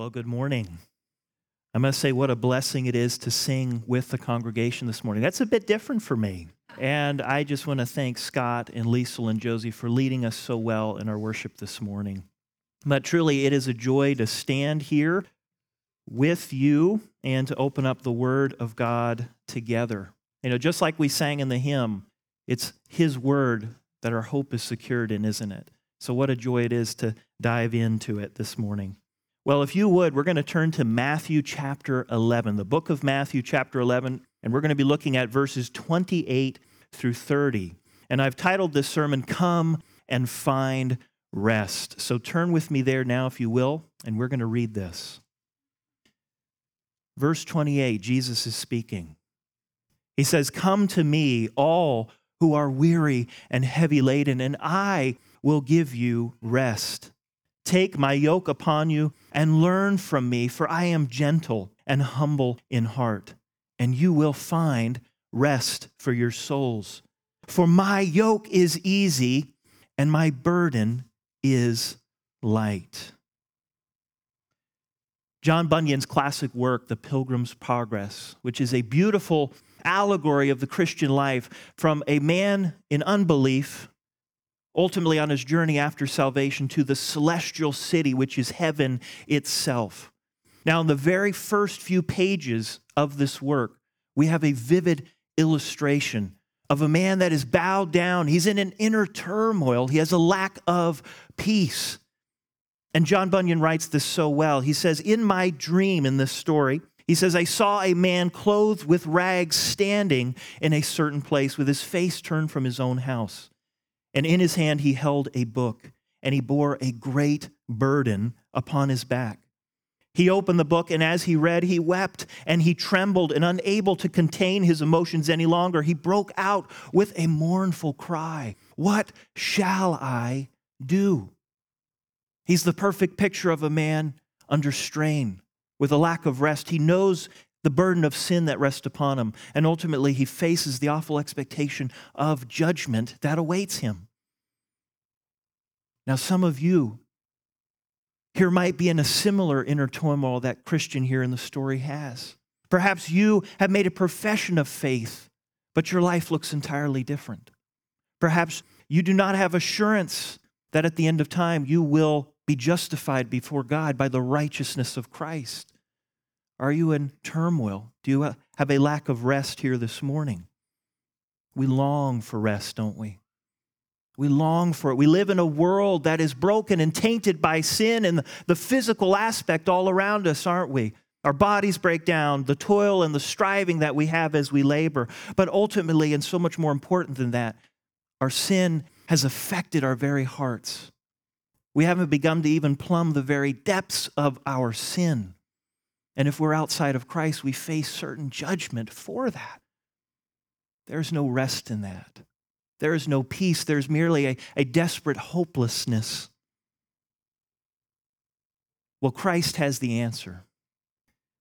Well, good morning. I must say, what a blessing it is to sing with the congregation this morning. That's a bit different for me. And I just want to thank Scott and Liesel and Josie for leading us so well in our worship this morning. But truly, it is a joy to stand here with you and to open up the Word of God together. You know, just like we sang in the hymn, it's His Word that our hope is secured in, isn't it? So, what a joy it is to dive into it this morning. Well, if you would, we're going to turn to Matthew chapter 11, the book of Matthew chapter 11, and we're going to be looking at verses 28 through 30. And I've titled this sermon, Come and Find Rest. So turn with me there now, if you will, and we're going to read this. Verse 28, Jesus is speaking. He says, Come to me, all who are weary and heavy laden, and I will give you rest. Take my yoke upon you and learn from me, for I am gentle and humble in heart, and you will find rest for your souls. For my yoke is easy and my burden is light. John Bunyan's classic work, The Pilgrim's Progress, which is a beautiful allegory of the Christian life from a man in unbelief ultimately on his journey after salvation to the celestial city, which is heaven itself. Now, in the very first few pages of this work, we have a vivid illustration of a man that is bowed down. He's in an inner turmoil, he has a lack of peace. And John Bunyan writes this so well. He says, In my dream in this story, he says, I saw a man clothed with rags standing in a certain place with his face turned from his own house. And in his hand he held a book, and he bore a great burden upon his back. He opened the book, and as he read, he wept and he trembled, and unable to contain his emotions any longer, he broke out with a mournful cry What shall I do? He's the perfect picture of a man under strain, with a lack of rest. He knows the burden of sin that rests upon him. And ultimately, he faces the awful expectation of judgment that awaits him. Now, some of you here might be in a similar inner turmoil that Christian here in the story has. Perhaps you have made a profession of faith, but your life looks entirely different. Perhaps you do not have assurance that at the end of time you will be justified before God by the righteousness of Christ. Are you in turmoil? Do you uh, have a lack of rest here this morning? We long for rest, don't we? We long for it. We live in a world that is broken and tainted by sin and the physical aspect all around us, aren't we? Our bodies break down, the toil and the striving that we have as we labor. But ultimately, and so much more important than that, our sin has affected our very hearts. We haven't begun to even plumb the very depths of our sin. And if we're outside of Christ, we face certain judgment for that. There's no rest in that. There is no peace. There's merely a, a desperate hopelessness. Well, Christ has the answer.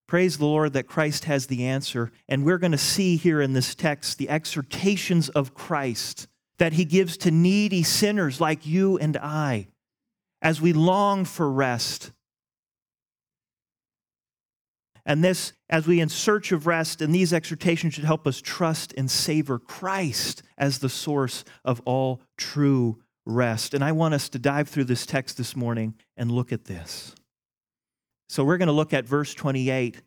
Praise the Lord that Christ has the answer. And we're going to see here in this text the exhortations of Christ that he gives to needy sinners like you and I as we long for rest and this, as we in search of rest, and these exhortations should help us trust and savor Christ as the source of all true rest. And I want us to dive through this text this morning and look at this. So we're going to look at verse 28.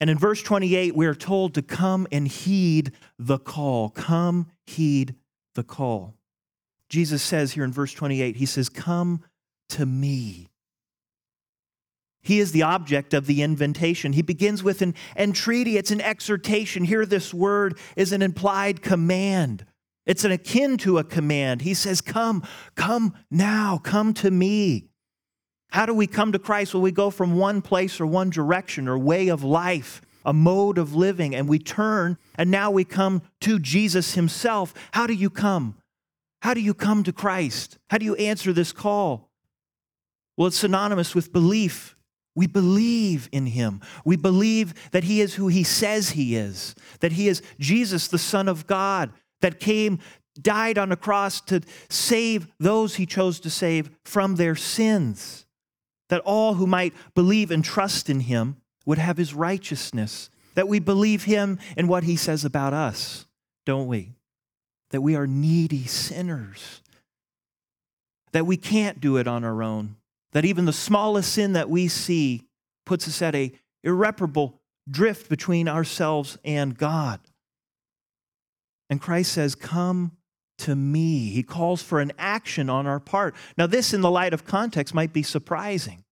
And in verse 28, we are told to come and heed the call. Come, heed the call. Jesus says here in verse 28, He says, Come to me. He is the object of the invitation. He begins with an entreaty, it's an exhortation. Here, this word is an implied command. It's an akin to a command. He says, Come, come now, come to me. How do we come to Christ? Well, we go from one place or one direction or way of life, a mode of living, and we turn, and now we come to Jesus Himself. How do you come? How do you come to Christ? How do you answer this call? Well, it's synonymous with belief we believe in him. We believe that he is who he says he is, that he is Jesus, the Son of God, that came, died on a cross to save those he chose to save from their sins. that all who might believe and trust in him would have his righteousness, that we believe him and what he says about us, don't we? That we are needy sinners, that we can't do it on our own, that even the smallest sin that we see puts us at a irreparable drift between ourselves and God. And Christ says, Come to me. He calls for an action on our part. Now, this, in the light of context, might be surprising.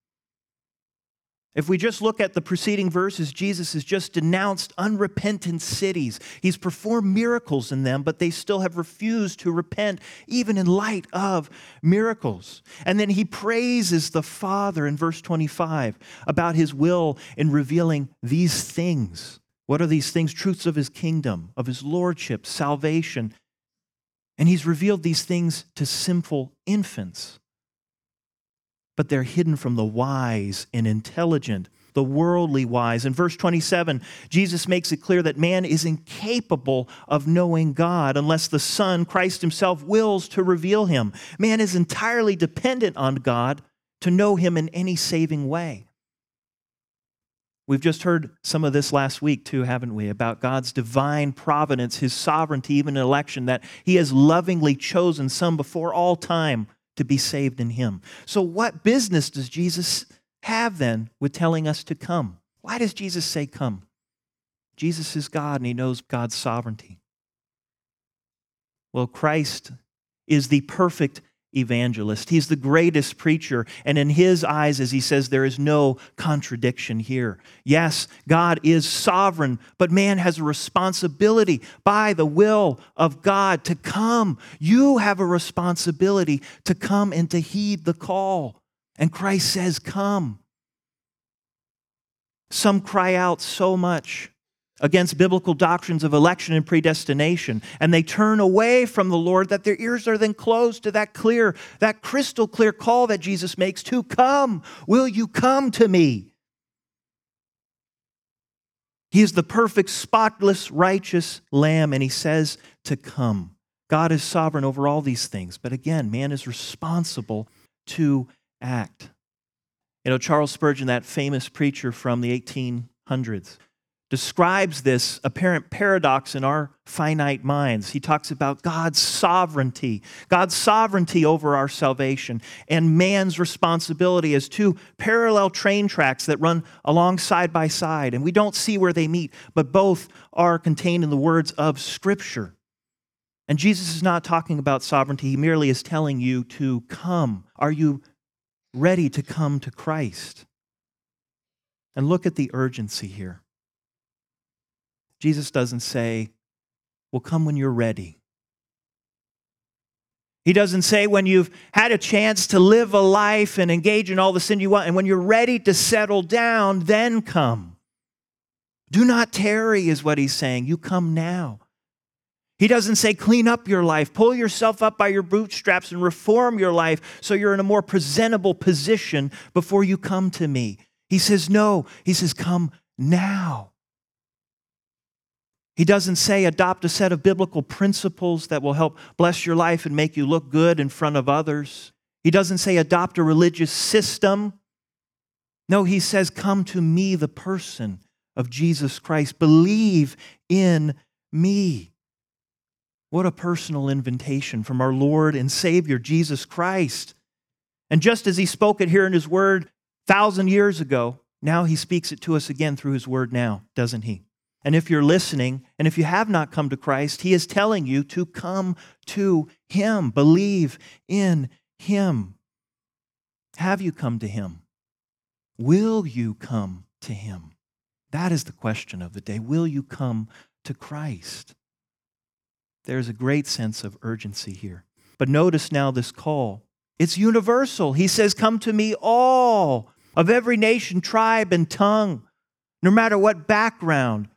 If we just look at the preceding verses, Jesus has just denounced unrepentant cities. He's performed miracles in them, but they still have refused to repent, even in light of miracles. And then he praises the Father in verse 25 about his will in revealing these things. What are these things? Truths of his kingdom, of his lordship, salvation. And he's revealed these things to sinful infants but they're hidden from the wise and intelligent, the worldly wise. In verse 27, Jesus makes it clear that man is incapable of knowing God unless the Son, Christ Himself, wills to reveal Him. Man is entirely dependent on God to know Him in any saving way. We've just heard some of this last week, too, haven't we? About God's divine providence, His sovereignty, even in election, that He has lovingly chosen some before all time to be saved in him. So, what business does Jesus have then with telling us to come? Why does Jesus say come? Jesus is God and he knows God's sovereignty. Well, Christ is the perfect evangelist. He's the greatest preacher. And in his eyes, as he says, there is no contradiction here. Yes, God is sovereign, but man has a responsibility by the will of God to come. You have a responsibility to come and to heed the call. And Christ says, Come. Some cry out so much against biblical doctrines of election and predestination and they turn away from the lord that their ears are then closed to that clear that crystal clear call that jesus makes to come. Will you come to me? He is the perfect spotless righteous lamb and he says to come. God is sovereign over all these things but again man is responsible to act. You know charles spurgeon that famous preacher from the 1800s describes this apparent paradox in our finite minds. He talks about God's sovereignty, God's sovereignty over our salvation, and man's responsibility as two parallel train tracks that run along side by side. And we don't see where they meet, but both are contained in the words of Scripture. And Jesus is not talking about sovereignty, he merely is telling you to come. Are you ready to come to Christ? And look at the urgency here. Jesus doesn't say, Well, come when you're ready. He doesn't say when you've had a chance to live a life and engage in all the sin you want, and when you're ready to settle down, then come. Do not tarry, is what he's saying. You come now. He doesn't say clean up your life, pull yourself up by your bootstraps and reform your life so you're in a more presentable position before you come to me. He says, no. He says, come now. He doesn't say adopt a set of biblical principles that will help bless your life and make you look good in front of others. He doesn't say adopt a religious system. No, he says come to me, the person of Jesus Christ. Believe in me. What a personal invitation from our Lord and Savior, Jesus Christ. And just as he spoke it here in his word thousand years ago, now he speaks it to us again through his word now, doesn't he? And if you're listening, and if you have not come to Christ, He is telling you to come to Him, believe in Him. Have you come to Him? Will you come to Him? That is the question of the day. Will you come to Christ? There's a great sense of urgency here. But notice now this call. It's universal. He says, Come to me, all of every nation, tribe, and tongue, no matter what background,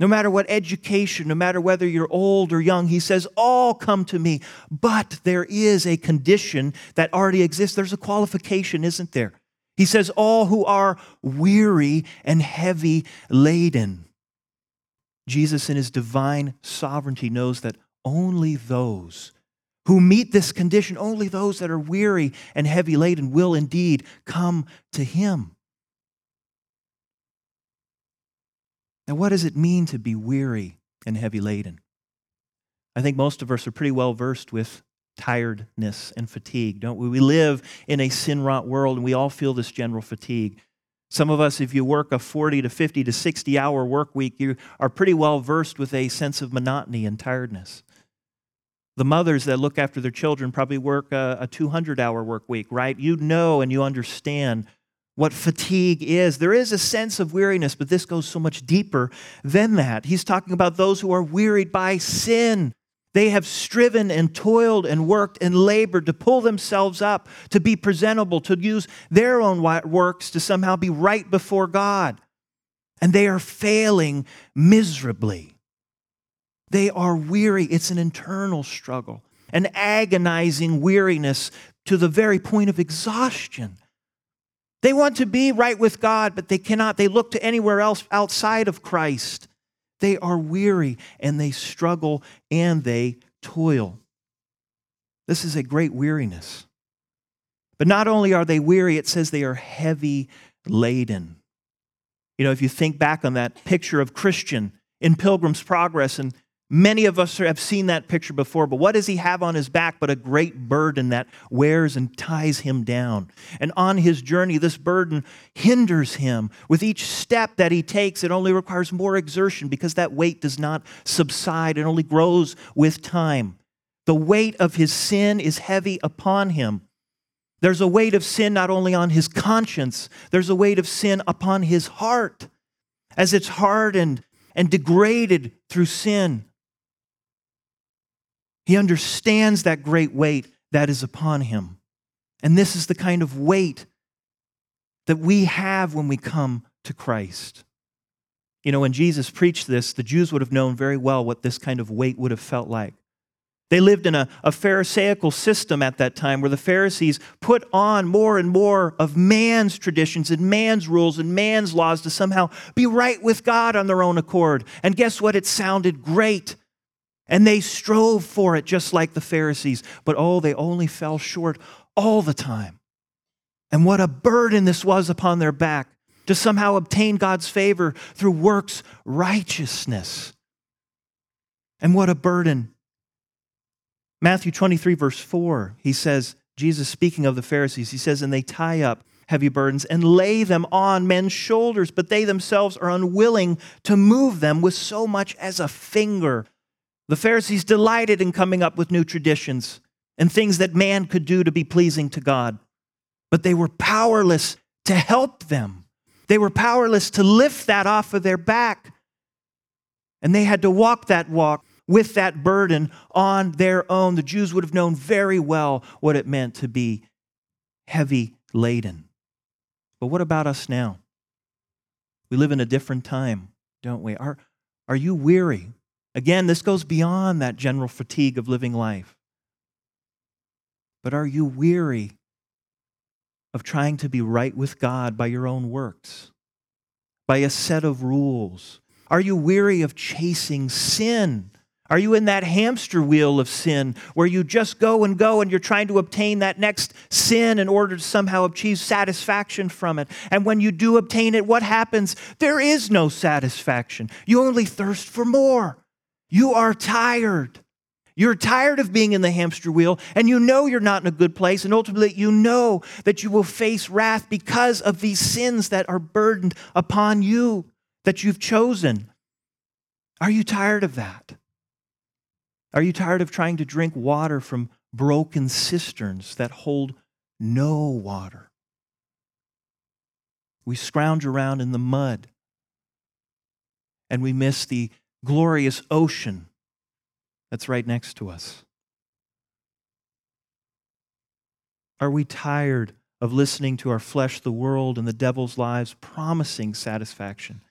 no matter what education, no matter whether you're old or young, he says, All come to me. But there is a condition that already exists. There's a qualification, isn't there? He says, All who are weary and heavy laden. Jesus, in his divine sovereignty, knows that only those who meet this condition, only those that are weary and heavy laden will indeed come to him. Now, what does it mean to be weary and heavy laden? I think most of us are pretty well versed with tiredness and fatigue, don't we? We live in a sin wrought world and we all feel this general fatigue. Some of us, if you work a 40 to 50 to 60 hour work week, you are pretty well versed with a sense of monotony and tiredness. The mothers that look after their children probably work a, a 200 hour work week, right? You know and you understand what fatigue is. There is a sense of weariness, but this goes so much deeper than that. He's talking about those who are wearied by sin. They have striven and toiled and worked and labored to pull themselves up, to be presentable, to use their own works to somehow be right before God. And they are failing miserably. They are weary. It's an internal struggle, an agonizing weariness to the very point of exhaustion. They want to be right with God, but they cannot. They look to anywhere else outside of Christ. They are weary and they struggle and they toil. This is a great weariness. But not only are they weary, it says they are heavy laden. You know, if you think back on that picture of Christian in Pilgrim's Progress and Many of us have seen that picture before, but what does he have on his back but a great burden that wears and ties him down? And on his journey, this burden hinders him. With each step that he takes, it only requires more exertion because that weight does not subside, it only grows with time. The weight of his sin is heavy upon him. There's a weight of sin not only on his conscience, there's a weight of sin upon his heart as it's hardened and degraded through sin. He understands that great weight that is upon him. And this is the kind of weight that we have when we come to Christ. You know, when Jesus preached this, the Jews would have known very well what this kind of weight would have felt like. They lived in a, a Pharisaical system at that time where the Pharisees put on more and more of man's traditions and man's rules and man's laws to somehow be right with God on their own accord. And guess what? It sounded great. And they strove for it just like the Pharisees, but oh, they only fell short all the time. And what a burden this was upon their back to somehow obtain God's favor through works righteousness. And what a burden. Matthew 23, verse 4, he says, Jesus speaking of the Pharisees, he says, And they tie up heavy burdens and lay them on men's shoulders, but they themselves are unwilling to move them with so much as a finger. The Pharisees delighted in coming up with new traditions and things that man could do to be pleasing to God, but they were powerless to help them. They were powerless to lift that off of their back. And they had to walk that walk with that burden on their own. The Jews would have known very well what it meant to be heavy laden. But what about us now? We live in a different time, don't we? Are, are you weary? Again, this goes beyond that general fatigue of living life. But are you weary of trying to be right with God by your own works, by a set of rules? Are you weary of chasing sin? Are you in that hamster wheel of sin where you just go and go and you're trying to obtain that next sin in order to somehow achieve satisfaction from it? And when you do obtain it, what happens? There is no satisfaction. You only thirst for more. You are tired. You're tired of being in the hamster wheel, and you know you're not in a good place, and ultimately you know that you will face wrath because of these sins that are burdened upon you that you've chosen. Are you tired of that? Are you tired of trying to drink water from broken cisterns that hold no water? We scrounge around in the mud and we miss the glorious ocean that's right next to us? Are we tired of listening to our flesh, the world, and the devil's lives promising satisfaction?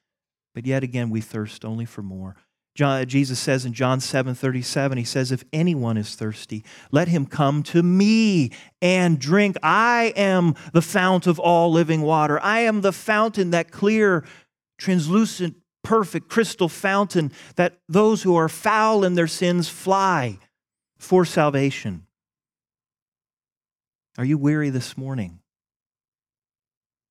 But yet again, we thirst only for more. John, uh, Jesus says in John 7 37, He says, If anyone is thirsty, let him come to me and drink. I am the fount of all living water. I am the fountain, that clear, translucent perfect crystal fountain that those who are foul in their sins fly for salvation. Are you weary this morning?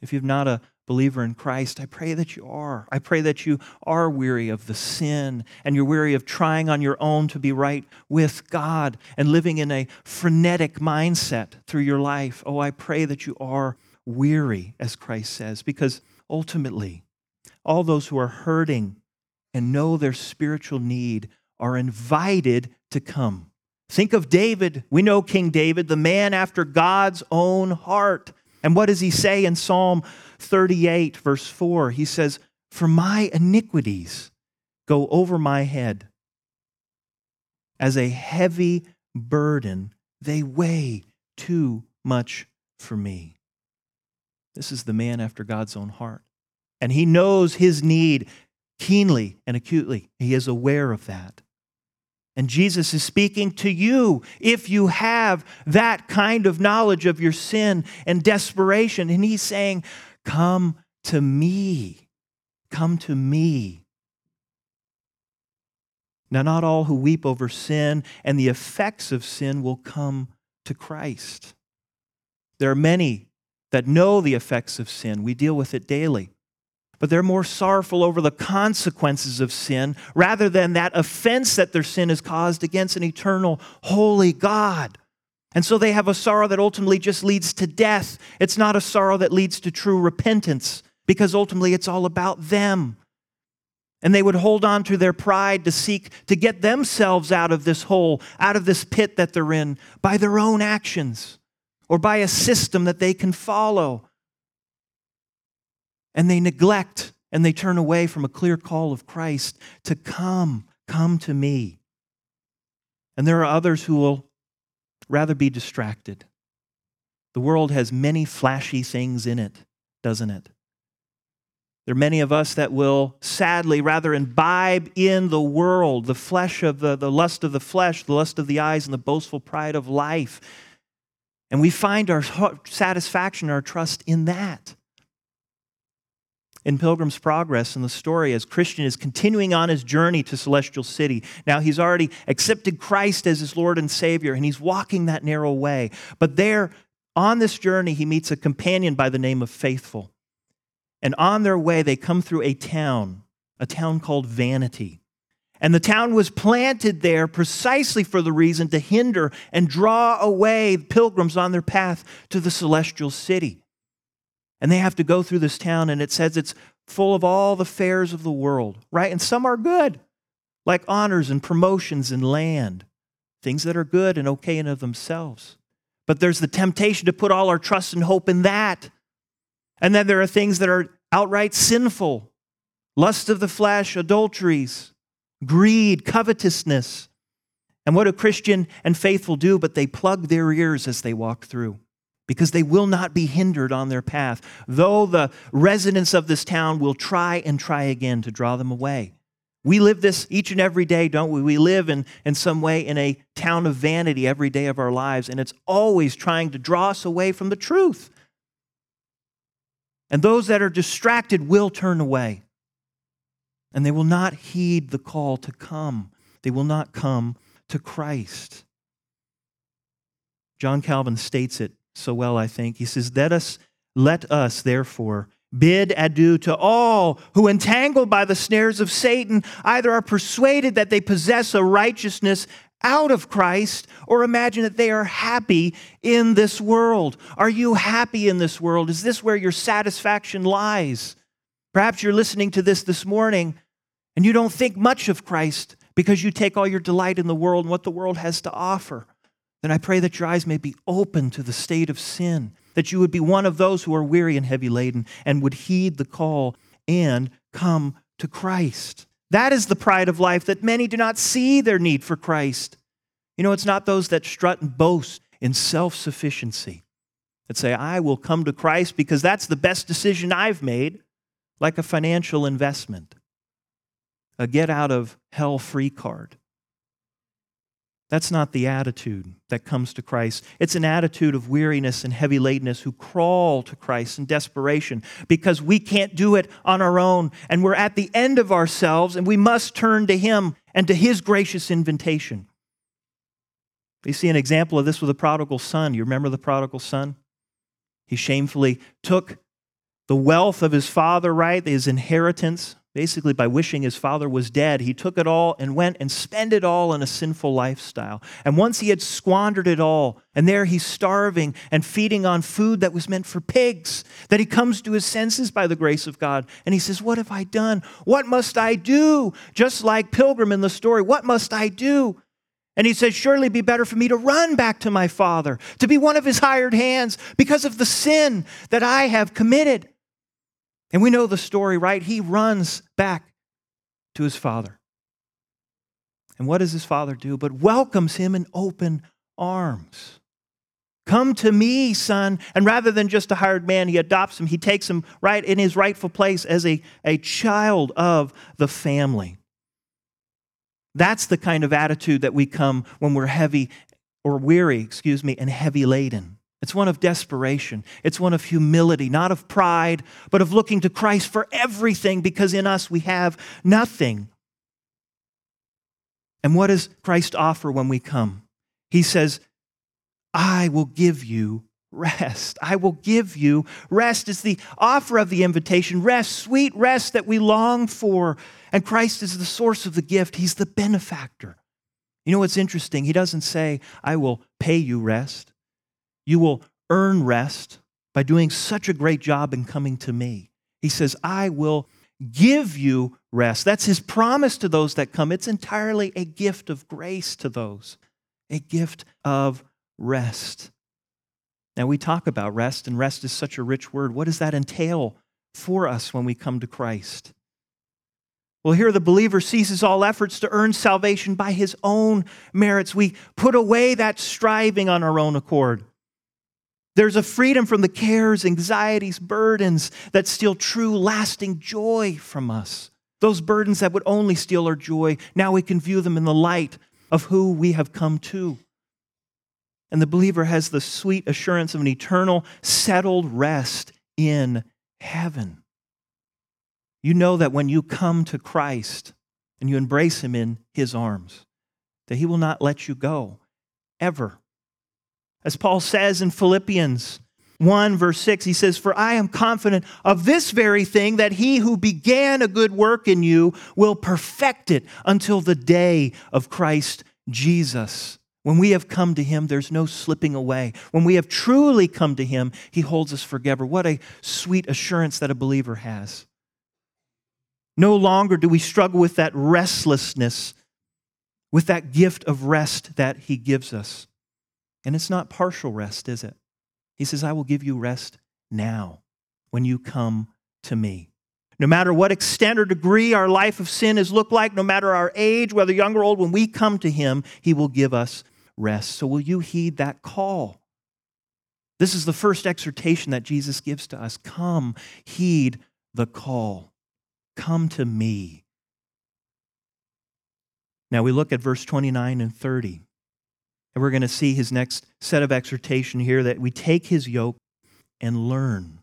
If you're not a believer in Christ, I pray that you are. I pray that you are weary of the sin and you're weary of trying on your own to be right with God and living in a frenetic mindset through your life. Oh, I pray that you are weary, as Christ says, because ultimately, all those who are hurting and know their spiritual need are invited to come. Think of David. We know King David, the man after God's own heart. And what does he say in Psalm 38, verse 4? He says, For my iniquities go over my head. As a heavy burden, they weigh too much for me. This is the man after God's own heart. And he knows his need keenly and acutely. He is aware of that. And Jesus is speaking to you if you have that kind of knowledge of your sin and desperation. And he's saying, Come to me. Come to me. Now, not all who weep over sin and the effects of sin will come to Christ. There are many that know the effects of sin. We deal with it daily but they're more sorrowful over the consequences of sin rather than that offense that their sin has caused against an eternal, holy God. And so they have a sorrow that ultimately just leads to death. It's not a sorrow that leads to true repentance because ultimately it's all about them. And they would hold on to their pride to seek to get themselves out of this hole, out of this pit that they're in by their own actions or by a system that they can follow and they neglect and they turn away from a clear call of Christ to come, come to me. And there are others who will rather be distracted. The world has many flashy things in it, doesn't it? There are many of us that will sadly rather imbibe in the world the flesh of the, the lust of the flesh, the lust of the eyes, and the boastful pride of life. And we find our satisfaction, our trust in that in Pilgrim's Progress in the story as Christian is continuing on his journey to Celestial City. Now, he's already accepted Christ as his Lord and Savior, and he's walking that narrow way. But there, on this journey, he meets a companion by the name of Faithful. And on their way, they come through a town, a town called Vanity. And the town was planted there precisely for the reason to hinder and draw away pilgrims on their path to the celestial city. And they have to go through this town, and it says it's full of all the fairs of the world, right? And some are good, like honors and promotions and land, things that are good and okay in of themselves. But there's the temptation to put all our trust and hope in that. And then there are things that are outright sinful lust of the flesh, adulteries, greed, covetousness. And what do Christian and faithful do? But they plug their ears as they walk through because they will not be hindered on their path, though the residents of this town will try and try again to draw them away. We live this each and every day, don't we? We live in, in some way in a town of vanity every day of our lives, and it's always trying to draw us away from the truth. And those that are distracted will turn away, and they will not heed the call to come. They will not come to Christ. John Calvin states it so well, I think. He says, Let us, let us therefore bid adieu to all who, entangled by the snares of Satan, either are persuaded that they possess a righteousness out of Christ or imagine that they are happy in this world. Are you happy in this world? Is this where your satisfaction lies? Perhaps you're listening to this this morning and you don't think much of Christ because you take all your delight in the world and what the world has to offer then I pray that your eyes may be open to the state of sin, that you would be one of those who are weary and heavy laden and would heed the call and come to Christ. That is the pride of life that many do not see their need for Christ. You know, it's not those that strut and boast in self sufficiency that say, I will come to Christ because that's the best decision I've made, like a financial investment, a get out of hell free card. That's not the attitude that comes to Christ. It's an attitude of weariness and heavy ladenness who crawl to Christ in desperation because we can't do it on our own and we're at the end of ourselves and we must turn to Him and to His gracious invitation. We see an example of this with the prodigal son. You remember the prodigal son? He shamefully took the wealth of his father, right? His inheritance, basically by wishing his father was dead. He took it all and went and spent it all in a sinful lifestyle. And once he had squandered it all, and there he's starving and feeding on food that was meant for pigs, that he comes to his senses by the grace of God. And he says, What have I done? What must I do? Just like Pilgrim in the story, what must I do? And he says, Surely it'd be better for me to run back to my father, to be one of his hired hands because of the sin that I have committed. And we know the story, right? He runs back to his father. And what does his father do? But welcomes him in open arms. Come to me, son. And rather than just a hired man, he adopts him. He takes him right in his rightful place as a, a child of the family. That's the kind of attitude that we come when we're heavy or weary, excuse me, and heavy laden. It's one of desperation. It's one of humility, not of pride, but of looking to Christ for everything because in us we have nothing. And what does Christ offer when we come? He says, I will give you rest. I will give you rest. It's the offer of the invitation rest, sweet rest that we long for. And Christ is the source of the gift, He's the benefactor. You know what's interesting? He doesn't say, I will pay you rest. You will earn rest by doing such a great job in coming to me. He says, I will give you rest. That's his promise to those that come. It's entirely a gift of grace to those, a gift of rest. Now, we talk about rest, and rest is such a rich word. What does that entail for us when we come to Christ? Well, here the believer ceases all efforts to earn salvation by his own merits. We put away that striving on our own accord. There's a freedom from the cares, anxieties, burdens that steal true, lasting joy from us. Those burdens that would only steal our joy, now we can view them in the light of who we have come to. And the believer has the sweet assurance of an eternal, settled rest in heaven. You know that when you come to Christ and you embrace Him in His arms, that He will not let you go ever. As Paul says in Philippians 1, verse 6, he says, For I am confident of this very thing, that he who began a good work in you will perfect it until the day of Christ Jesus. When we have come to him, there's no slipping away. When we have truly come to him, he holds us forever. What a sweet assurance that a believer has. No longer do we struggle with that restlessness, with that gift of rest that he gives us. And it's not partial rest, is it? He says, I will give you rest now when you come to me. No matter what extent or degree our life of sin has looked like, no matter our age, whether young or old, when we come to him, he will give us rest. So will you heed that call? This is the first exhortation that Jesus gives to us. Come, heed the call. Come to me. Now we look at verse 29 and 30. And we're going to see his next set of exhortation here that we take his yoke and learn.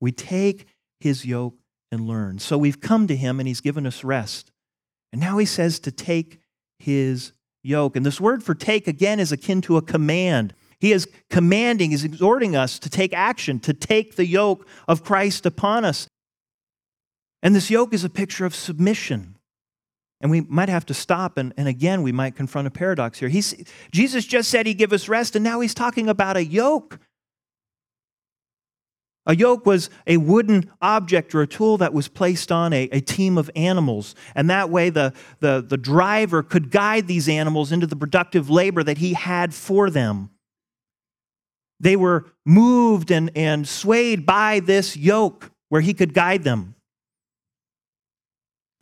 We take his yoke and learn. So we've come to him and he's given us rest. And now he says to take his yoke. And this word for take, again, is akin to a command. He is commanding, he's exhorting us to take action, to take the yoke of Christ upon us. And this yoke is a picture of submission. And we might have to stop, and, and again, we might confront a paradox here. He's, Jesus just said he'd give us rest, and now he's talking about a yoke. A yoke was a wooden object or a tool that was placed on a, a team of animals. And that way, the, the, the driver could guide these animals into the productive labor that he had for them. They were moved and, and swayed by this yoke where he could guide them.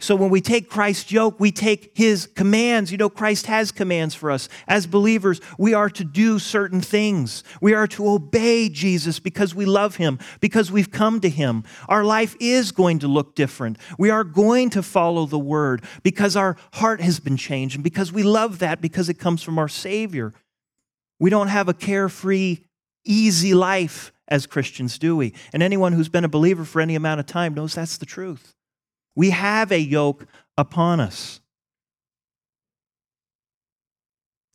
So when we take Christ's yoke, we take his commands. You know, Christ has commands for us. As believers, we are to do certain things. We are to obey Jesus because we love him, because we've come to him. Our life is going to look different. We are going to follow the word because our heart has been changed and because we love that because it comes from our Savior. We don't have a carefree, easy life as Christians, do we? And anyone who's been a believer for any amount of time knows that's the truth. We have a yoke upon us.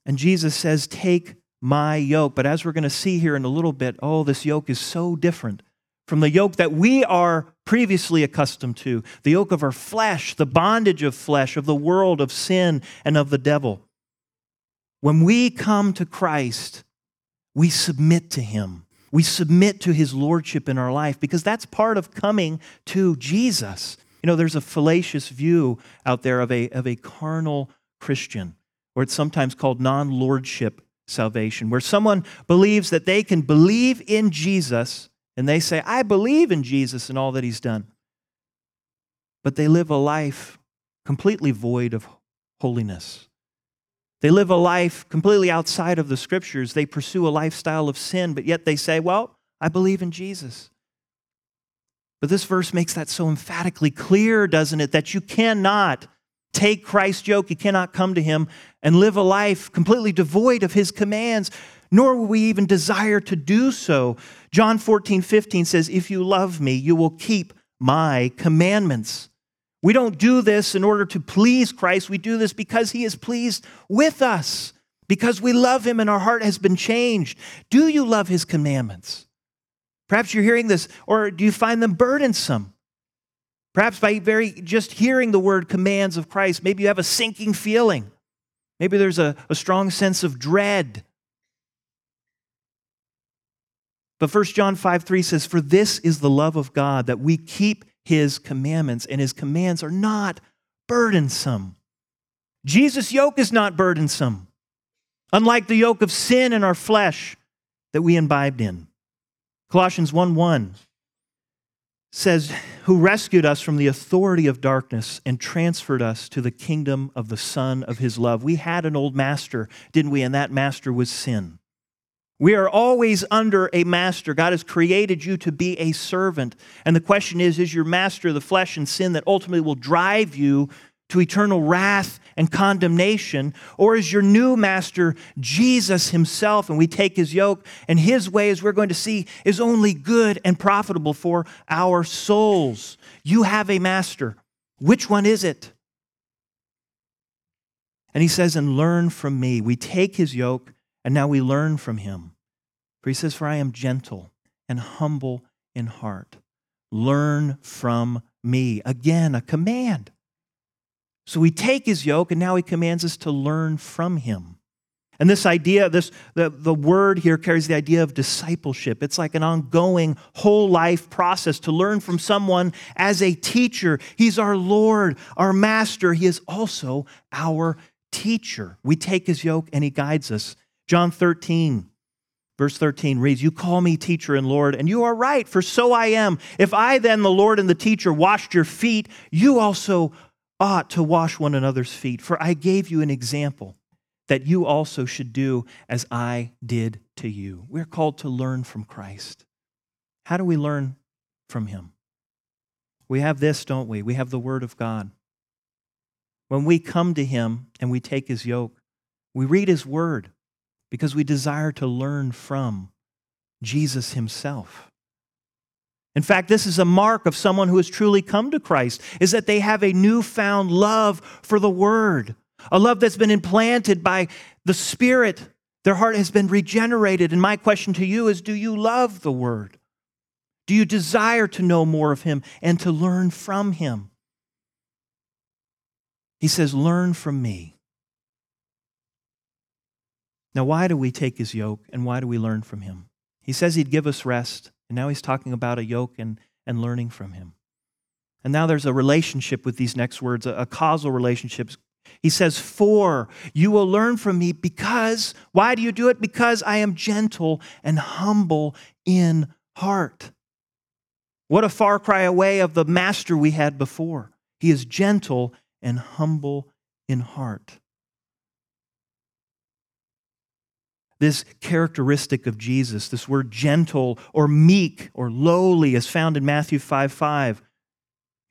And Jesus says, Take my yoke. But as we're going to see here in a little bit, oh, this yoke is so different from the yoke that we are previously accustomed to the yoke of our flesh, the bondage of flesh, of the world, of sin, and of the devil. When we come to Christ, we submit to him. We submit to his lordship in our life because that's part of coming to Jesus. You know, there's a fallacious view out there of a, of a carnal Christian, or it's sometimes called non lordship salvation, where someone believes that they can believe in Jesus and they say, I believe in Jesus and all that he's done. But they live a life completely void of holiness. They live a life completely outside of the scriptures. They pursue a lifestyle of sin, but yet they say, Well, I believe in Jesus. But this verse makes that so emphatically clear, doesn't it? That you cannot take Christ's yoke, you cannot come to him and live a life completely devoid of his commands, nor will we even desire to do so. John 14, 15 says, If you love me, you will keep my commandments. We don't do this in order to please Christ. We do this because he is pleased with us, because we love him and our heart has been changed. Do you love his commandments? Perhaps you're hearing this, or do you find them burdensome? Perhaps by very just hearing the word commands of Christ, maybe you have a sinking feeling. Maybe there's a, a strong sense of dread. But 1 John 5 3 says, For this is the love of God, that we keep his commandments, and his commands are not burdensome. Jesus' yoke is not burdensome, unlike the yoke of sin in our flesh that we imbibed in. Colossians 1 1 says, Who rescued us from the authority of darkness and transferred us to the kingdom of the Son of his love. We had an old master, didn't we? And that master was sin. We are always under a master. God has created you to be a servant. And the question is is your master the flesh and sin that ultimately will drive you to eternal wrath and condemnation? Or is your new master Jesus himself? And we take his yoke, and his way, as we're going to see, is only good and profitable for our souls. You have a master. Which one is it? And he says, and learn from me. We take his yoke and now we learn from him. For he says, For I am gentle and humble in heart. Learn from me. Again, a command. So we take his yoke, and now he commands us to learn from him. And this idea, this the, the word here carries the idea of discipleship. It's like an ongoing whole life process to learn from someone as a teacher. He's our Lord, our master. He is also our teacher. We take his yoke and he guides us John 13, verse 13 reads, You call me teacher and Lord, and you are right, for so I am. If I then, the Lord and the teacher, washed your feet, you also ought to wash one another's feet. For I gave you an example that you also should do as I did to you. We're called to learn from Christ. How do we learn from him? We have this, don't we? We have the Word of God. When we come to him and we take his yoke, we read his Word because we desire to learn from Jesus himself. In fact, this is a mark of someone who has truly come to Christ is that they have a newfound love for the word, a love that's been implanted by the Spirit. Their heart has been regenerated. And my question to you is do you love the word? Do you desire to know more of him and to learn from him? He says, Learn from me. Now, why do we take his yoke and why do we learn from him? He says he'd give us rest, and now he's talking about a yoke and, and learning from him. And now there's a relationship with these next words, a, a causal relationship. He says, For you will learn from me because, why do you do it? Because I am gentle and humble in heart. What a far cry away of the master we had before. He is gentle and humble in heart. This characteristic of Jesus, this word gentle or meek or lowly, is found in Matthew 5 5.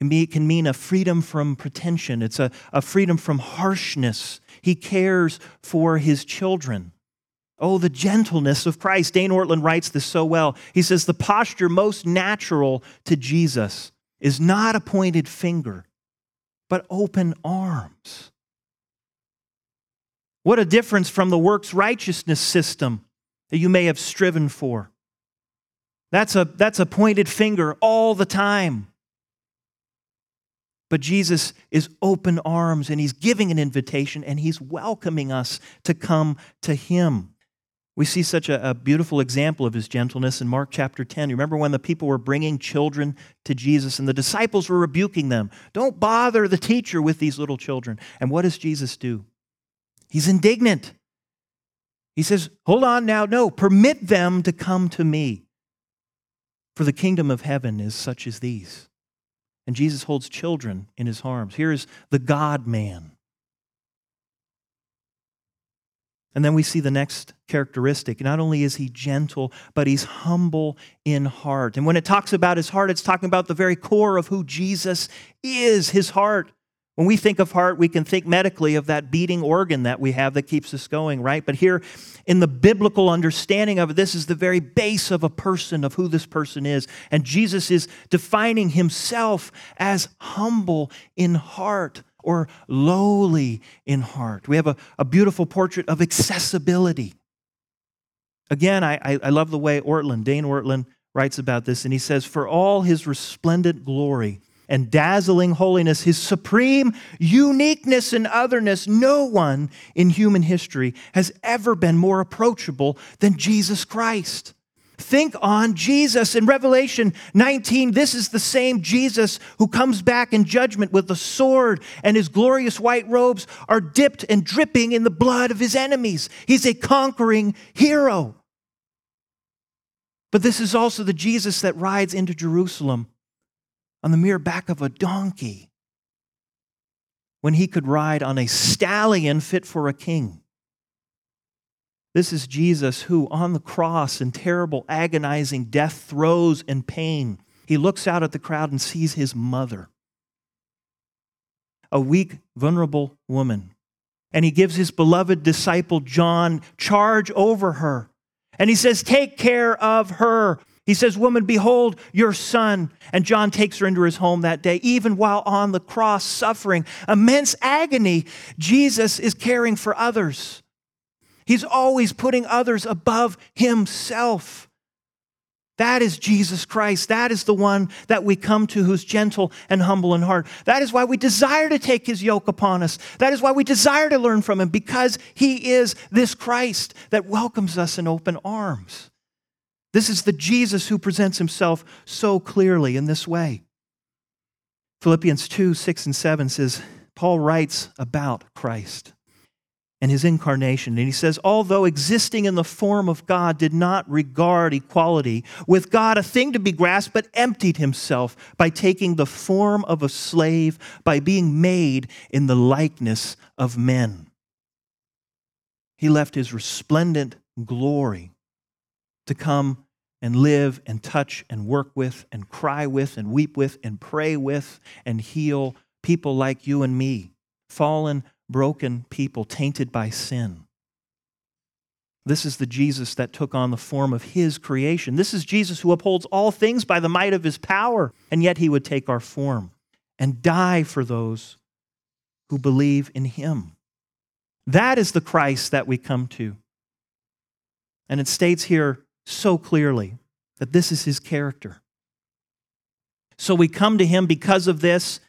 It can mean a freedom from pretension, it's a, a freedom from harshness. He cares for his children. Oh, the gentleness of Christ. Dane Ortlund writes this so well. He says, The posture most natural to Jesus is not a pointed finger, but open arms. What a difference from the works righteousness system that you may have striven for. That's a, that's a pointed finger all the time. But Jesus is open arms and he's giving an invitation and he's welcoming us to come to him. We see such a, a, beautiful example of his gentleness in Mark chapter 10. You remember when the people were bringing children to Jesus and the disciples were rebuking them? Don't bother the teacher with these little children. And what does Jesus do? He's indignant. He says, Hold on now, no, permit them to come to me. For the kingdom of heaven is such as these. And Jesus holds children in his arms. Here's the God man And then we see the next characteristic. Not only is he gentle, but he's humble in heart. And when it talks about his heart, it's talking about the very core of who Jesus is, his heart. When we think of heart, we can think medically of that beating organ that we have that keeps us going, right? But here, in the biblical understanding of it, this is the very base of a person, of who this person is. And Jesus is defining himself as humble in heart or lowly in heart. We have a, a beautiful portrait of accessibility. Again, I, I love the way Ortlund, Dane Ortlund, writes about this, and he says, For all his resplendent glory and dazzling holiness, his supreme uniqueness and otherness, no one in human history has ever been more approachable than Jesus Christ. Think on Jesus. In Revelation 19, this is the same Jesus who comes back in judgment with a sword, and his glorious white robes are dipped and dripping in the blood of his enemies. He's a conquering hero. But this is also the Jesus that rides into Jerusalem on the mere back of a donkey when he could ride on a stallion fit for a king. This is Jesus who, on the cross in terrible, agonizing death, throes and pain, he looks out at the crowd and sees his mother, a weak, vulnerable woman. And he gives his beloved disciple John charge over her. And he says, Take care of her. He says, Woman, behold your son. And John takes her into his home that day, even while on the cross suffering immense agony. Jesus is caring for others. He's always putting others above himself. That is Jesus Christ. That is the one that we come to who's gentle and humble in heart. That is why we desire to take his yoke upon us. That is why we desire to learn from him because he is this Christ that welcomes us in open arms. This is the Jesus who presents himself so clearly in this way. Philippians 2 6 and 7 says, Paul writes about Christ and his incarnation. And he says, although existing in the form of God, did not regard equality with God a thing to be grasped, but emptied himself by taking the form of a slave, by being made in the likeness of men. He left his resplendent glory to come and live and touch and work with and cry with and weep with and pray with and heal people like you and me, fallen broken people tainted by sin. This is the Jesus that took on the form of his creation. This is Jesus who upholds all things by the might of his power, and yet he would take our form and die for those who believe in him. That is the Christ that we come to. And it states here so clearly that this is his character. So we come to him because of this,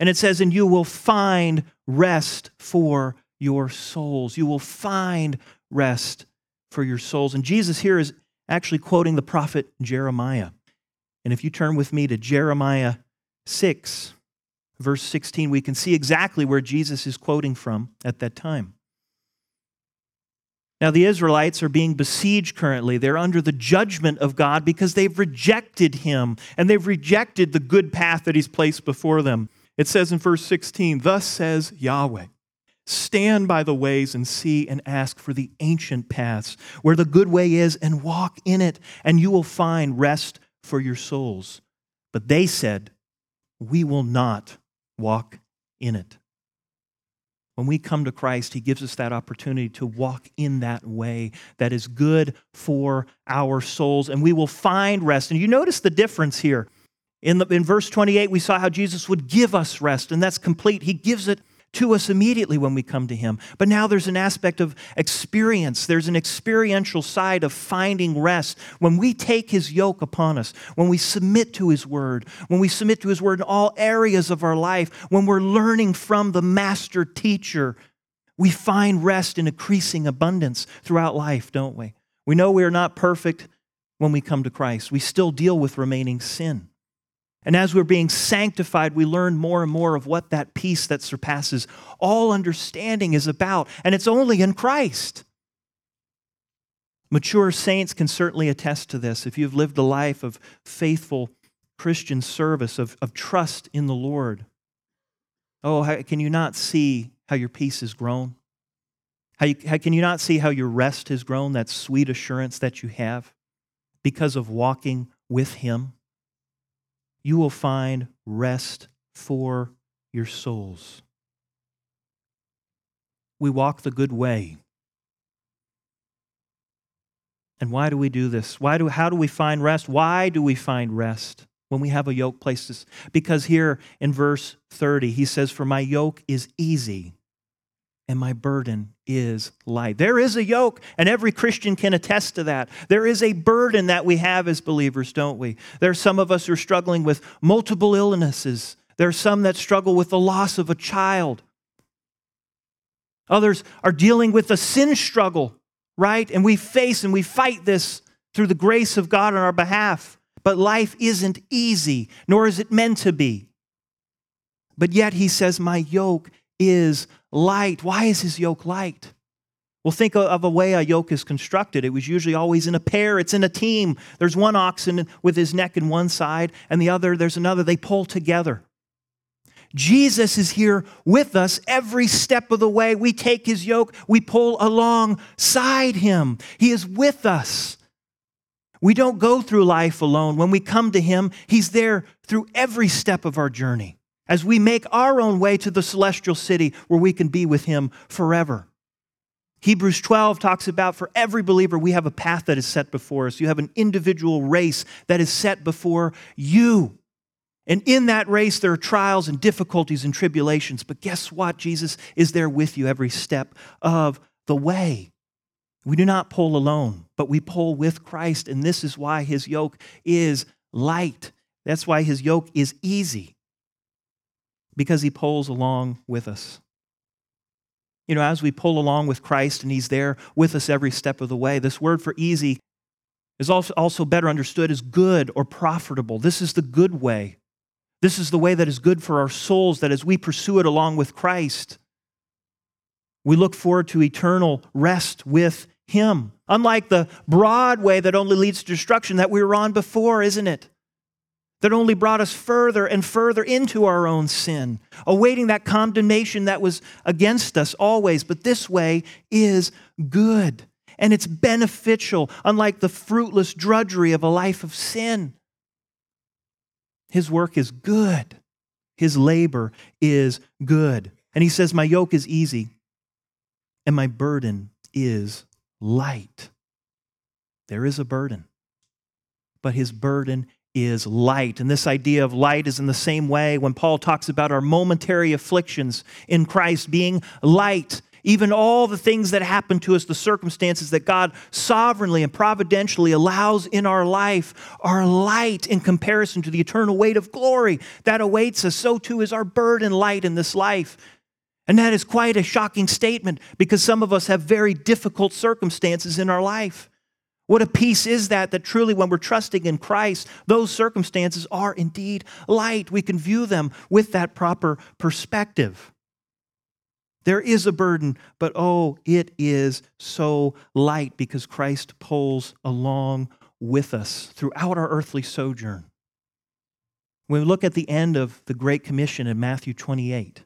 and it says, And you will find rest for your souls. You will find rest for your souls. And Jesus here is actually quoting the prophet Jeremiah. And if you turn with me to Jeremiah 6, verse 16, we can see exactly where Jesus is quoting from at that time. Now, the Israelites are being besieged currently. They're under the judgment of God because they've rejected Him and they've rejected the good path that He's placed before them. It says in verse 16, Thus says Yahweh, stand by the ways and see and ask for the ancient paths, where the good way is, and walk in it, and you will find rest for your souls. But they said, We will not walk in it. When we come to Christ, He gives us that opportunity to walk in that way that is good for our souls, and we will find rest. And you notice the difference here. In, the, in verse 28, we saw how Jesus would give us rest, and that's complete. He gives it to us immediately when we come to Him. But now there's an aspect of experience. There's an experiential side of finding rest when we take His yoke upon us, when we submit to His Word, when we submit to His Word in all areas of our life, when we're learning from the Master Teacher. We find rest in increasing abundance throughout life, don't we? We know we are not perfect when we come to Christ. We still deal with remaining sin. And as we're being sanctified, we learn more and more of what that peace that surpasses all understanding is about. And it's only in Christ. Mature saints can certainly attest to this. If you've lived a life of faithful Christian service, of, of trust in the Lord, oh, how, can you not see how your peace has grown? How, you, how can you not see how your rest has grown, that sweet assurance that you have because of walking with Him? You will find rest for your souls. We walk the good way. And why do we do this? Why do, how do we find rest? Why do we find rest when we have a yoke placed? Because here in verse 30, he says, For my yoke is easy and my burden is light. There is a yoke, and every Christian can attest to that. There is a burden that we have as believers, don't we? There are some of us who are struggling with multiple illnesses. There are some that struggle with the loss of a child. Others are dealing with a sin struggle, right? And we face and we fight this through the grace of God on our behalf. But life isn't easy, nor is it meant to be. But yet, he says, My yoke is light. Why is his yoke light? Well, think of a way a yoke is constructed. It was usually always in a pair, it's in a team. There's one oxen with his neck in one side, and the other, there's another. They pull together. Jesus is here with us every step of the way. We take his yoke, we pull alongside him. He is with us. We don't go through life alone. When we come to him, he's there through every step of our journey as we make our own way to the celestial city where we can be with Him forever. Hebrews 12 talks about for every believer, we have a path that is set before us. You have an individual race that is set before you. And in that race, there are trials and difficulties and tribulations. But guess what? Jesus is there with you every step of the way. We do not pull alone, but we pull with Christ. And this is why his yoke is light. That's why his yoke is easy because he pulls along with us. You know, as we pull along with Christ and he's there with us every step of the way, this word for easy is also better understood as good or profitable. This is the good way. This is the way that is good for our souls, that as we pursue it along with Christ, we look forward to eternal rest with Him. Unlike the broad way that only leads to destruction that we were on before, isn't it? That only brought us further and further into our own sin, awaiting that condemnation that was against us always. But this way is good and it's beneficial, unlike the fruitless drudgery of a life of sin. His work is good, his labor is good. And he says, My yoke is easy and my burden is light. There is a burden, but his burden is light. And this idea of light is in the same way when Paul talks about our momentary afflictions in Christ being light. Even all the things that happen to us, the circumstances that God sovereignly and providentially allows in our life, are light in comparison to the eternal weight of glory that awaits us. So too is our burden light in this life. And that is quite a shocking statement because some of us have very difficult circumstances in our life. What a peace is that, that truly, when we're trusting in Christ, those circumstances are indeed light. We can view them with that proper perspective. There is a burden, but oh, it is so light because Christ pulls along with us throughout our earthly sojourn. When we look at the end of the Great Commission in Matthew 28,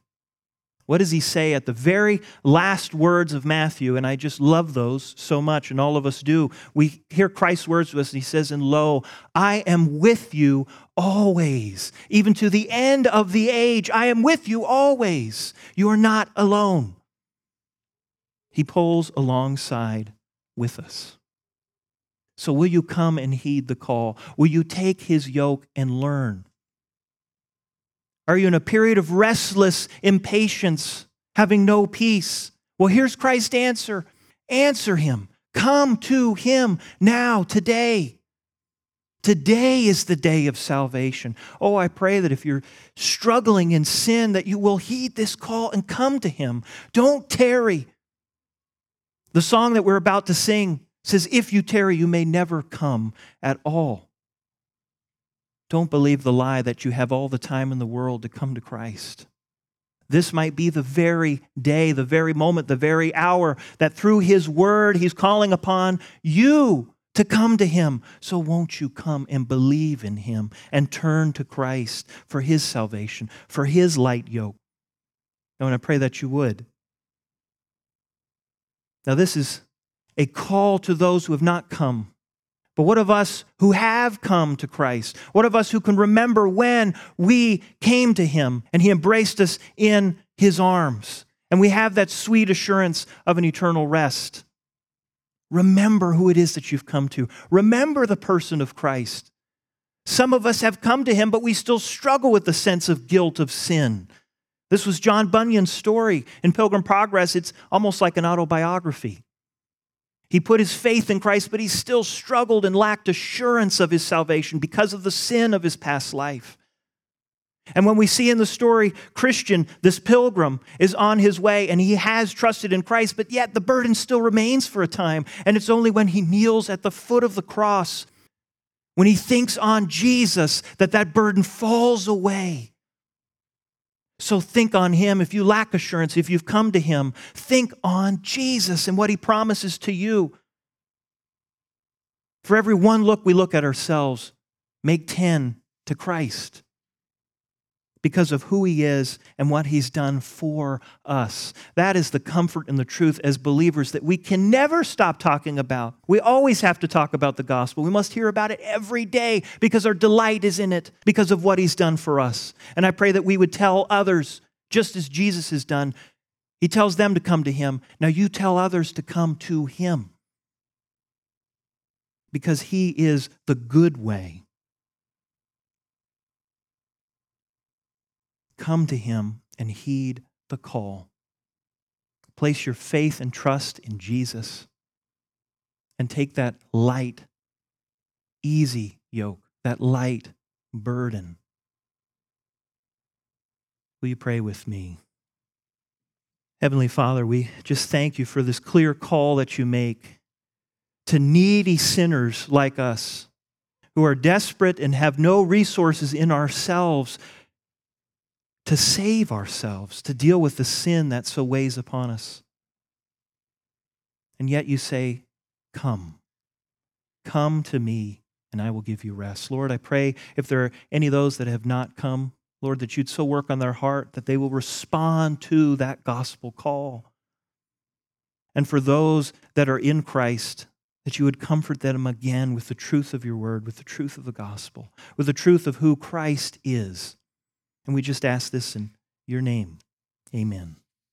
what does he say at the very last words of Matthew? And I just love those so much, and all of us do. We hear Christ's words to us, and he says, And lo, I am with you always, even to the end of the age. I am with you always. You are not alone. He pulls alongside with us. So, will you come and heed the call? Will you take his yoke and learn? Are you in a period of restless impatience having no peace. Well, here's Christ's answer answer him. Come to him now, today. Today is the day of salvation. Oh, I pray that if you're struggling in sin, that you will heed this call and come to him. Don't tarry. The song that we're about to sing says, If you tarry, you may never come at all. Don't believe the lie that you have all the time in the world to come to Christ. This might be the very day, the very moment, the very hour that through His Word He's calling upon you to come to Him. So won't you come and believe in Him and turn to Christ for His salvation, for His light yoke? And I pray that you would. Now, this is a call to those who have not come. But what of us who have come to Christ? What of us who can remember when we came to Him and He embraced us in His arms? And we have that sweet assurance of an eternal rest. Remember who it is that you've come to. Remember the person of Christ. Some of us have come to Him, but we still struggle with the sense of guilt of sin. This was John Bunyan's story in Pilgrim Progress. It's almost like an autobiography. He put his faith in Christ, but he still struggled and lacked assurance of his salvation because of the sin of his past life. And when we see in the story, Christian, this pilgrim, is on his way and he has trusted in Christ, but yet the burden still remains for a time. And it's only when he kneels at the foot of the cross, when he thinks on Jesus, that that burden falls away. So think on him. If you lack assurance, if you've come to him, think on Jesus and what he promises to you. For every one look we look at ourselves, make 10 to Christ because of who he is and what he's done for us. That is the comfort and the truth as believers that we can never stop talking about. We always have to talk about the gospel. We must hear about it every day because our delight is in it because of what he's done for us. And I pray that we would tell others just as Jesus has done. He tells them to come to him. Now you tell others to come to him because he is the good way. Come to him and heed the call. Place your faith and trust in Jesus and take that light, easy yoke, that light burden. Will you pray with me? Heavenly Father, we just thank you for this clear call that you make to needy sinners like us who are desperate and have no resources in ourselves to save ourselves, to deal with the sin that so weighs upon us. And yet you say, Come, come to me, and I will give you rest. Lord, I pray if there are any of those that have not come, Lord, that you'd so work on their heart that they will respond to that gospel call. And for those that are in Christ, that you would comfort them again with the truth of your word, with the truth of the gospel, with the truth of who Christ is and we just ask this in your name. Amen.